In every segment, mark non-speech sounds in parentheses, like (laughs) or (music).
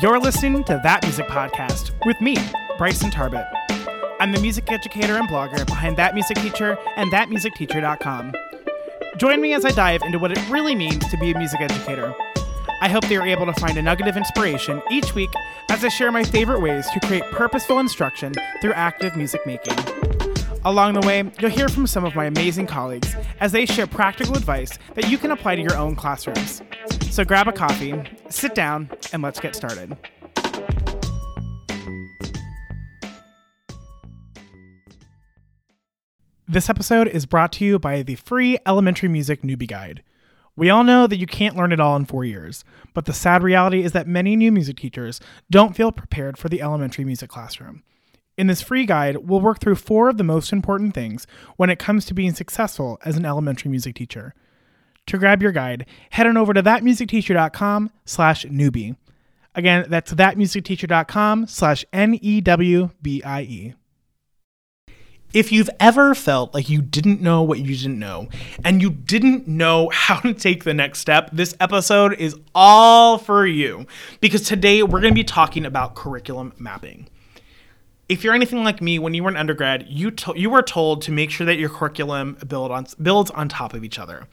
You're listening to That Music Podcast with me, Bryson Tarbett. I'm the music educator and blogger behind That Music Teacher and ThatMusicTeacher.com. Join me as I dive into what it really means to be a music educator. I hope that you're able to find a nugget of inspiration each week as I share my favorite ways to create purposeful instruction through active music making. Along the way, you'll hear from some of my amazing colleagues as they share practical advice that you can apply to your own classrooms. So grab a coffee, sit down, and let's get started. This episode is brought to you by the free Elementary Music Newbie Guide. We all know that you can't learn it all in four years, but the sad reality is that many new music teachers don't feel prepared for the elementary music classroom. In this free guide, we'll work through four of the most important things when it comes to being successful as an elementary music teacher. To grab your guide, head on over to thatmusicteacher.com slash newbie. Again, that's thatmusicteacher.com slash N-E-W-B-I-E. If you've ever felt like you didn't know what you didn't know and you didn't know (laughs) how to take the next step, this episode is all for you because today we're going to be talking about curriculum mapping if you're anything like me, when you were an undergrad, you to- you were told to make sure that your curriculum build on builds on top of each other.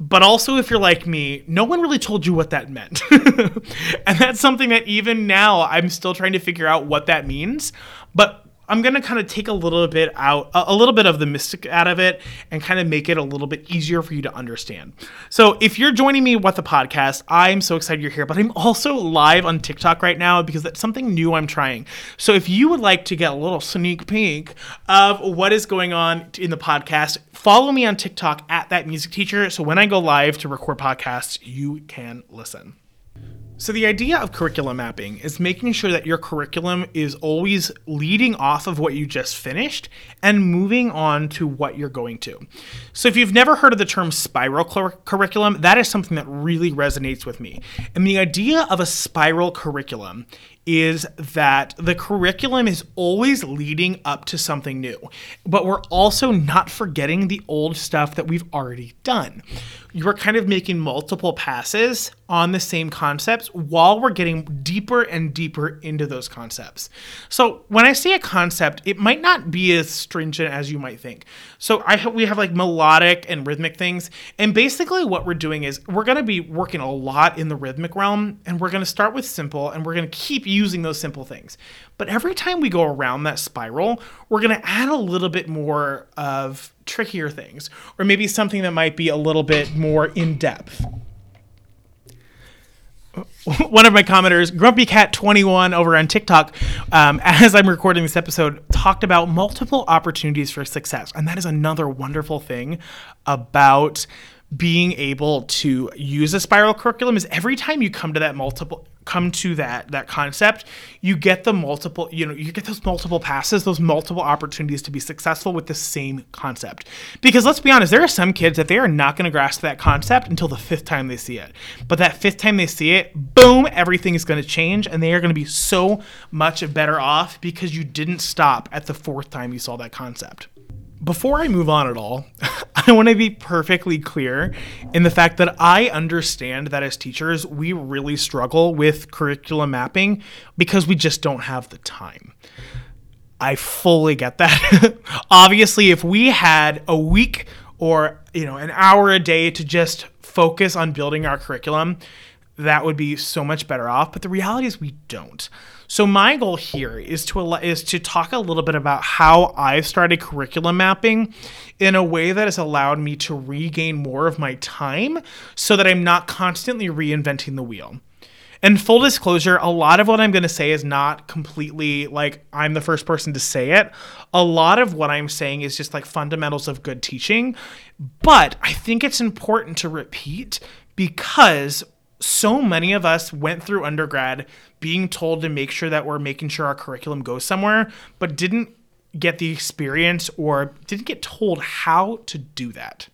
But also, if you're like me, no one really told you what that meant, (laughs) and that's something that even now I'm still trying to figure out what that means. But I'm going to kind of take a little bit out, a little bit of the mystic out of it and kind of make it a little bit easier for you to understand. So if you're joining me with the podcast, I'm so excited you're here, but I'm also live on TikTok right now because that's something new I'm trying. So if you would like to get a little sneak peek of what is going on in the podcast, follow me on TikTok at that music teacher. So when I go live to record podcasts, you can listen. So, the idea of curriculum mapping is making sure that your curriculum is always leading off of what you just finished and moving on to what you're going to. So, if you've never heard of the term spiral cur- curriculum, that is something that really resonates with me. And the idea of a spiral curriculum is that the curriculum is always leading up to something new, but we're also not forgetting the old stuff that we've already done. You're kind of making multiple passes on the same concepts while we're getting deeper and deeper into those concepts. So when I say a concept, it might not be as stringent as you might think. So I we have like melodic and rhythmic things, and basically what we're doing is we're going to be working a lot in the rhythmic realm, and we're going to start with simple, and we're going to keep using those simple things. But every time we go around that spiral, we're going to add a little bit more of trickier things, or maybe something that might be a little bit more in depth. (laughs) One of my commenters, Grumpy Cat 21 over on TikTok, um, (laughs) as I'm recording this episode, talked about multiple opportunities for success. And that is another wonderful thing about being able to use a spiral curriculum is every time you come to that multiple come to that that concept you get the multiple you know you get those multiple passes those multiple opportunities to be successful with the same concept. Because let's be honest there are some kids that they are not going to grasp that concept until the fifth time they see it. But that fifth time they see it boom everything is going to change and they are going to be so much better off because you didn't stop at the fourth time you saw that concept before I move on at all, (laughs) I want to be perfectly clear in the fact that I understand that as teachers, we really struggle with curriculum mapping because we just don't have the time. I fully get that. (laughs) Obviously, if we had a week or, you know, an hour a day to just focus on building our curriculum, that would be so much better off, but the reality is we don't. So my goal here is to is to talk a little bit about how I've started curriculum mapping in a way that has allowed me to regain more of my time so that I'm not constantly reinventing the wheel. And full disclosure, a lot of what I'm going to say is not completely like I'm the first person to say it. A lot of what I'm saying is just like fundamentals of good teaching. But I think it's important to repeat because so many of us went through undergrad being told to make sure that we're making sure our curriculum goes somewhere, but didn't get the experience or didn't get told how to do that.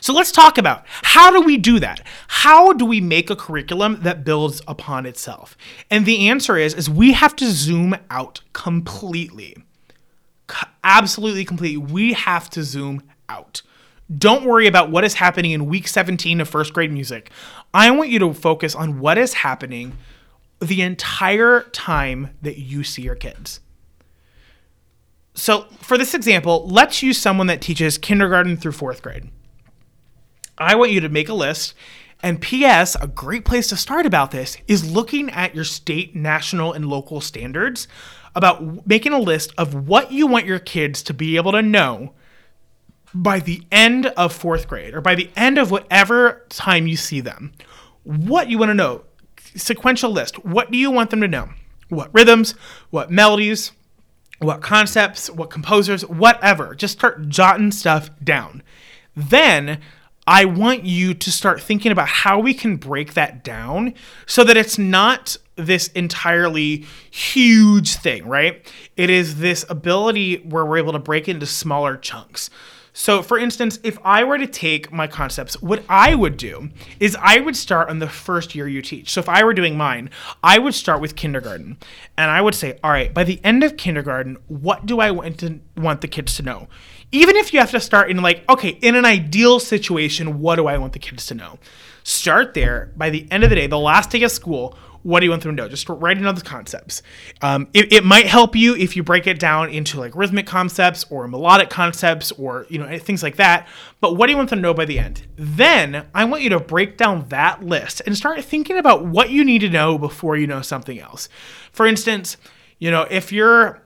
So let's talk about how do we do that? How do we make a curriculum that builds upon itself? And the answer is is we have to zoom out completely. Absolutely completely. We have to zoom out Don't worry about what is happening in week 17 of first grade music. I want you to focus on what is happening the entire time that you see your kids. So, for this example, let's use someone that teaches kindergarten through fourth grade. I want you to make a list. And P.S., a great place to start about this is looking at your state, national, and local standards about making a list of what you want your kids to be able to know by the end of fourth grade or by the end of whatever time you see them. What you want to know, sequential list. What do you want them to know? What rhythms, what melodies, what concepts, what composers, whatever. Just start jotting stuff down. Then I want you to start thinking about how we can break that down so that it's not this entirely huge thing, right? It is this ability where we're able to break into smaller chunks. So, for instance, if I were to take my concepts, what I would do is I would start on the first year you teach. So, if I were doing mine, I would start with kindergarten and I would say, all right, by the end of kindergarten, what do I want to want the kids to know? Even if you have to start in like, okay, in an ideal situation, what do I want the kids to know? Start there. By the end of the day, the last day of school, what do you want them to know? Just write down the concepts. Um, it, it, might help you if you break it down into like rhythmic concepts or melodic concepts or you know things like that. But what do you want them to know by the end? Then I want you to break down that list and start thinking about what you need to know before you know something else. For instance, you know if you're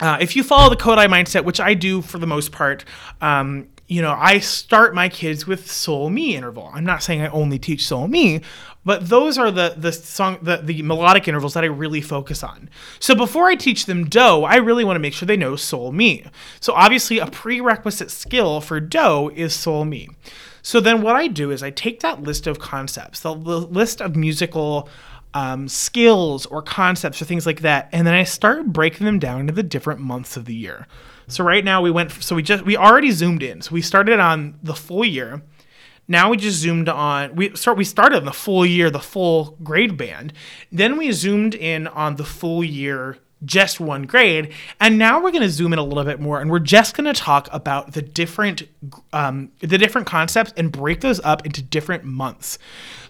uh, if you follow the Kodály mindset, which I do for the most part, um, you know, I start my kids with Sol Mi interval. I'm not saying I only teach Sol Mi, but those are the the song the, the melodic intervals that I really focus on. So before I teach them Do, I really want to make sure they know Sol Mi. So obviously a prerequisite skill for Do is Sol Mi. So then what I do is I take that list of concepts, the list of musical um, skills or concepts or things like that, and then I start breaking them down into the different months of the year. So right now we went so we just we already zoomed in. So we started on the full year. Now we just zoomed on we start we started on the full year, the full grade band. Then we zoomed in on the full year just one grade. And now we're going to zoom in a little bit more, and we're just going to talk about the different um, the different concepts and break those up into different months.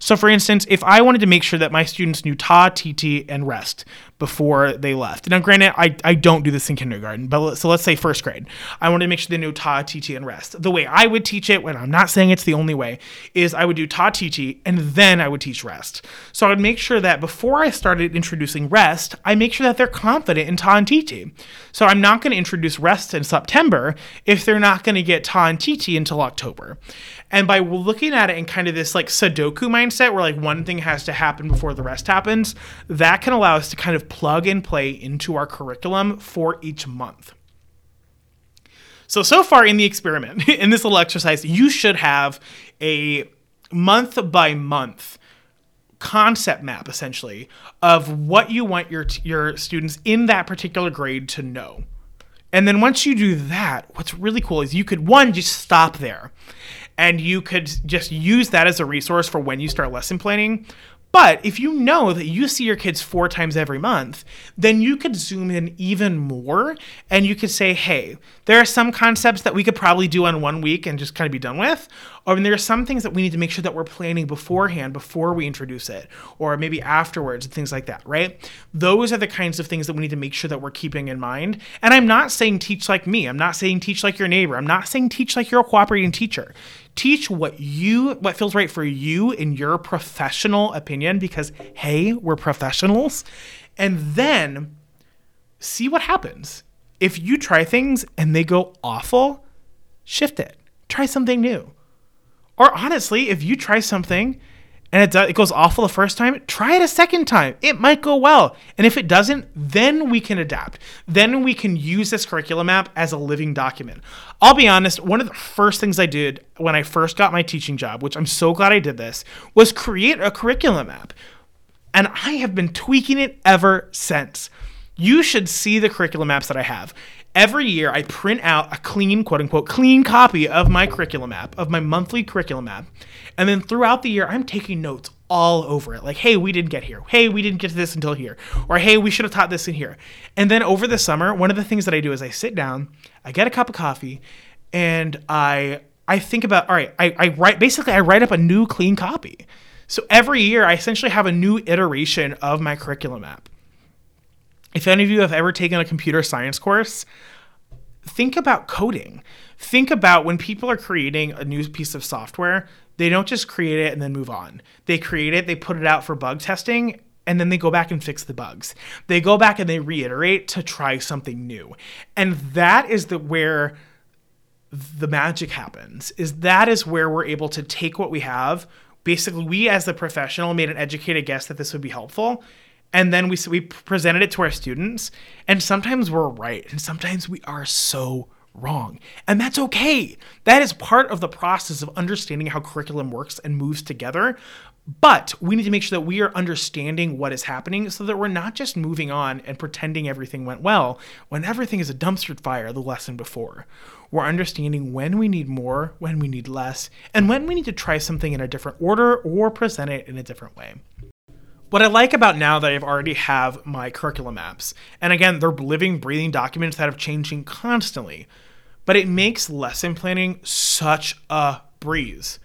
So, for instance, if I wanted to make sure that my students knew ta, tt, and rest before they left. Now, granted, I, I don't do this in kindergarten, but so let's say first grade. I wanted to make sure they knew ta, tt, and rest. The way I would teach it, when I'm not saying it's the only way, is I would do ta, tt, and then I would teach rest. So I would make sure that before I started introducing rest, I make sure that they're confident in ta and tt. So I'm not going to introduce rest in September if they're not going to get ta and tt until October. And by looking at it in kind of this like Sudoku mindset where like one thing has to happen before the rest happens, that can allow us to kind of plug and play into our curriculum for each month. So, so far in the experiment, (laughs) in this little exercise, you should have a month by month concept map essentially of what you want your your students in that particular grade to know. And then once you do that, what's really cool is you could one just stop there and you could just use that as a resource for when you start lesson planning. But if you know that you see your kids four times every month, then you could zoom in even more and you could say, hey, there are some concepts that we could probably do on one week and just kind of be done with. Or there are some things that we need to make sure that we're planning beforehand before we introduce it, or maybe afterwards and things like that, right? Those are the kinds of things that we need to make sure that we're keeping in mind. And I'm not saying teach like me. I'm not saying teach like your neighbor. I'm not saying teach like you're a cooperating teacher teach what you what feels right for you in your professional opinion because hey we're professionals. And then see what happens. If you try things and they go awful shift it. Try something new. Or honestly if you try something and it, does, it goes awful the first time, try it a second time. It might go well. And if it doesn't, then we can adapt. Then we can use this curriculum map as a living document. I'll be honest, one of the first things I did when I first got my teaching job, which I'm so glad I did this, was create a curriculum map. And I have been tweaking it ever since. You should see the curriculum maps that I have every year I print out a clean, quote unquote, clean copy of my curriculum map, of my monthly curriculum map. And then throughout the year, I'm taking notes all over it. Like, hey, we didn't get here. Hey, we didn't get to this until here. Or hey, we should have taught this in here. And then over the summer, one of the things that I do is I sit down, I get a cup of coffee, and I I think about all right, I, I write basically I write up a new clean copy. So every year I essentially have a new iteration of my curriculum map. If any of you have ever taken a computer science course, think about coding. Think about when people are creating a new piece of software, they don't just create it and then move on. They create it, they put it out for bug testing, and then they go back and fix the bugs. They go back and they reiterate to try something new. And that is the where the magic happens. Is that is where we're able to take what we have. Basically, we as the professional made an educated guess that this would be helpful and then we we presented it to our students and sometimes we're right and sometimes we are so wrong. And that's okay. That is part of the process of understanding how curriculum works and moves together. But we need to make sure that we are understanding what is happening so that we're not just moving on and pretending everything went well when everything is a dumpster fire the lesson before. We're understanding when we need more when we need less and when we need to try something in a different order or present it in a different way what I like about now that I've already have my curriculum maps, and again, they're living, breathing documents that are changing constantly, but it makes lesson planning such a breeze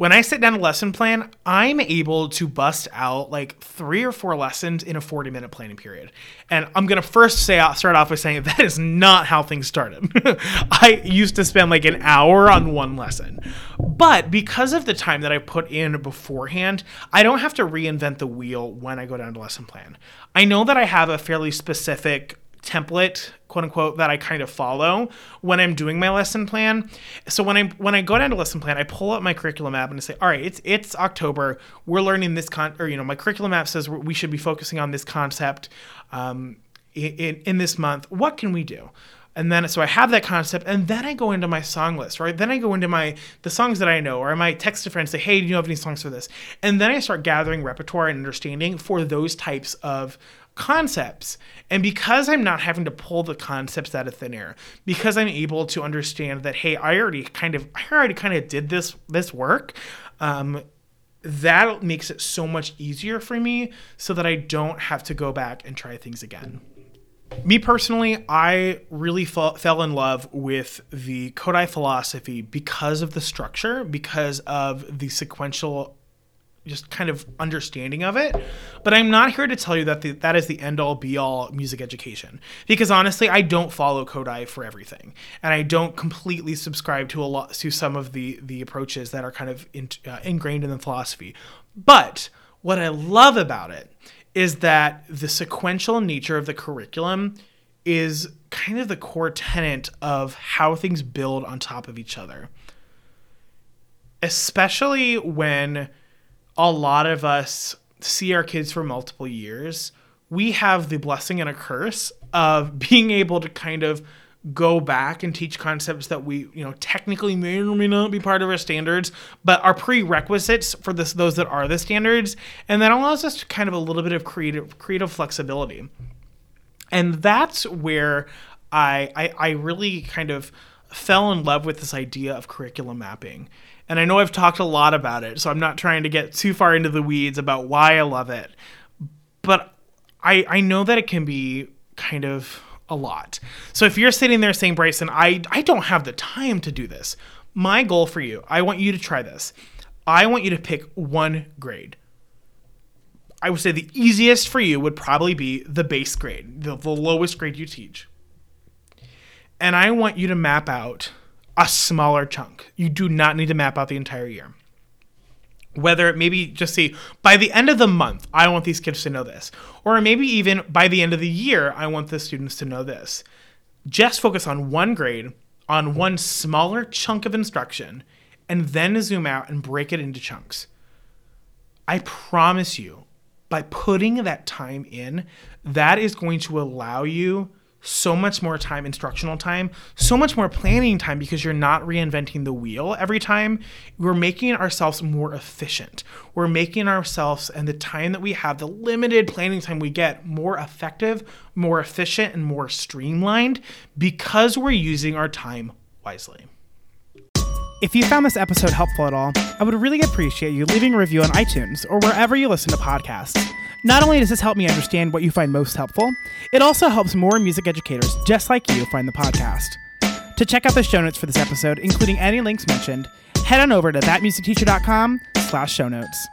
when I sit down a lesson plan, I'm able to bust out like three or four lessons in a 40 minute planning period. And I'm to first say, I'll start off by saying (laughs) that is not how things started. (laughs) I used to spend like an hour on one lesson. But because of the time that I put in beforehand, I don't have to reinvent the wheel when I go down to lesson plan. I know that I have a fairly specific template quote unquote that I kind of follow when I'm doing my lesson plan. So when I when I go down to lesson plan, I pull up my curriculum map and I say, all right, it's it's October. We're learning this con or you know my curriculum map says we should be focusing on this concept um, in in this month. What can we do? And then so I have that concept, and then I go into my song list, right? Then I go into my the songs that I know, or I might text a friend and say, "Hey, do you have any songs for this?" And then I start gathering repertoire and understanding for those types of concepts. And because I'm not having to pull the concepts out of thin air, because I'm able to understand that, hey, I already kind of, I already kind of did this this work. Um, that makes it so much easier for me, so that I don't have to go back and try things again. Me personally, I really fell, in love with the Kodály philosophy because of the structure, because of the sequential just kind of understanding of it. But I'm not here to tell you that the, that is the end all be all music education because honestly, I don't follow Kodály for everything, and I don't completely subscribe to a lot to some of the the approaches that are kind of in, uh, ingrained in the philosophy. But what I love about it is that the sequential nature of the curriculum is kind of the core tenet of how things build on top of each other. Especially when a lot of us see our kids for multiple years, we have the blessing and a curse of (laughs) being able to kind of go back and teach concepts that we, you know, technically may or may not be part of our standards, but are prerequisites for this those that are the standards, and that allows us to kind of a little bit of creative creative flexibility. And that's where I I, I really kind of fell in love with this idea of curriculum mapping and I know I've talked a lot about it, so I'm not trying to get too far into the weeds about why I love it. But I I know that it can be kind of a lot. So if you're sitting there saying, Bryson, I I don't have the time to do this. My goal for you, I want you to try this. I want you to pick one grade. I would say the easiest for you would probably be the base grade, the, the lowest grade you teach. And I want you to map out a smaller chunk. You do not need to map out the entire year. Whether maybe just see by the end of the month, I want these kids to know this. Or maybe even by the end of the year, I want the students to know this. Just focus on one grade, on one smaller chunk of instruction, and then zoom out and break it into chunks. I promise you, by putting that time in, that is going to allow you so much more time, instructional time, so much more planning time because you're not reinventing the wheel every time. We're making ourselves more efficient. We're making ourselves and the time that we have, the limited planning time we get, more effective, more efficient, and more streamlined because we're using our time wisely. If you found this episode helpful at all, I would really appreciate you leaving a review on iTunes or wherever you listen to podcasts. Not only does this help me understand what you find most helpful, it also helps more music educators just like you find the podcast. To check out the show notes for this episode, including any links mentioned, head on over to thatmusicteacher.com slash show notes.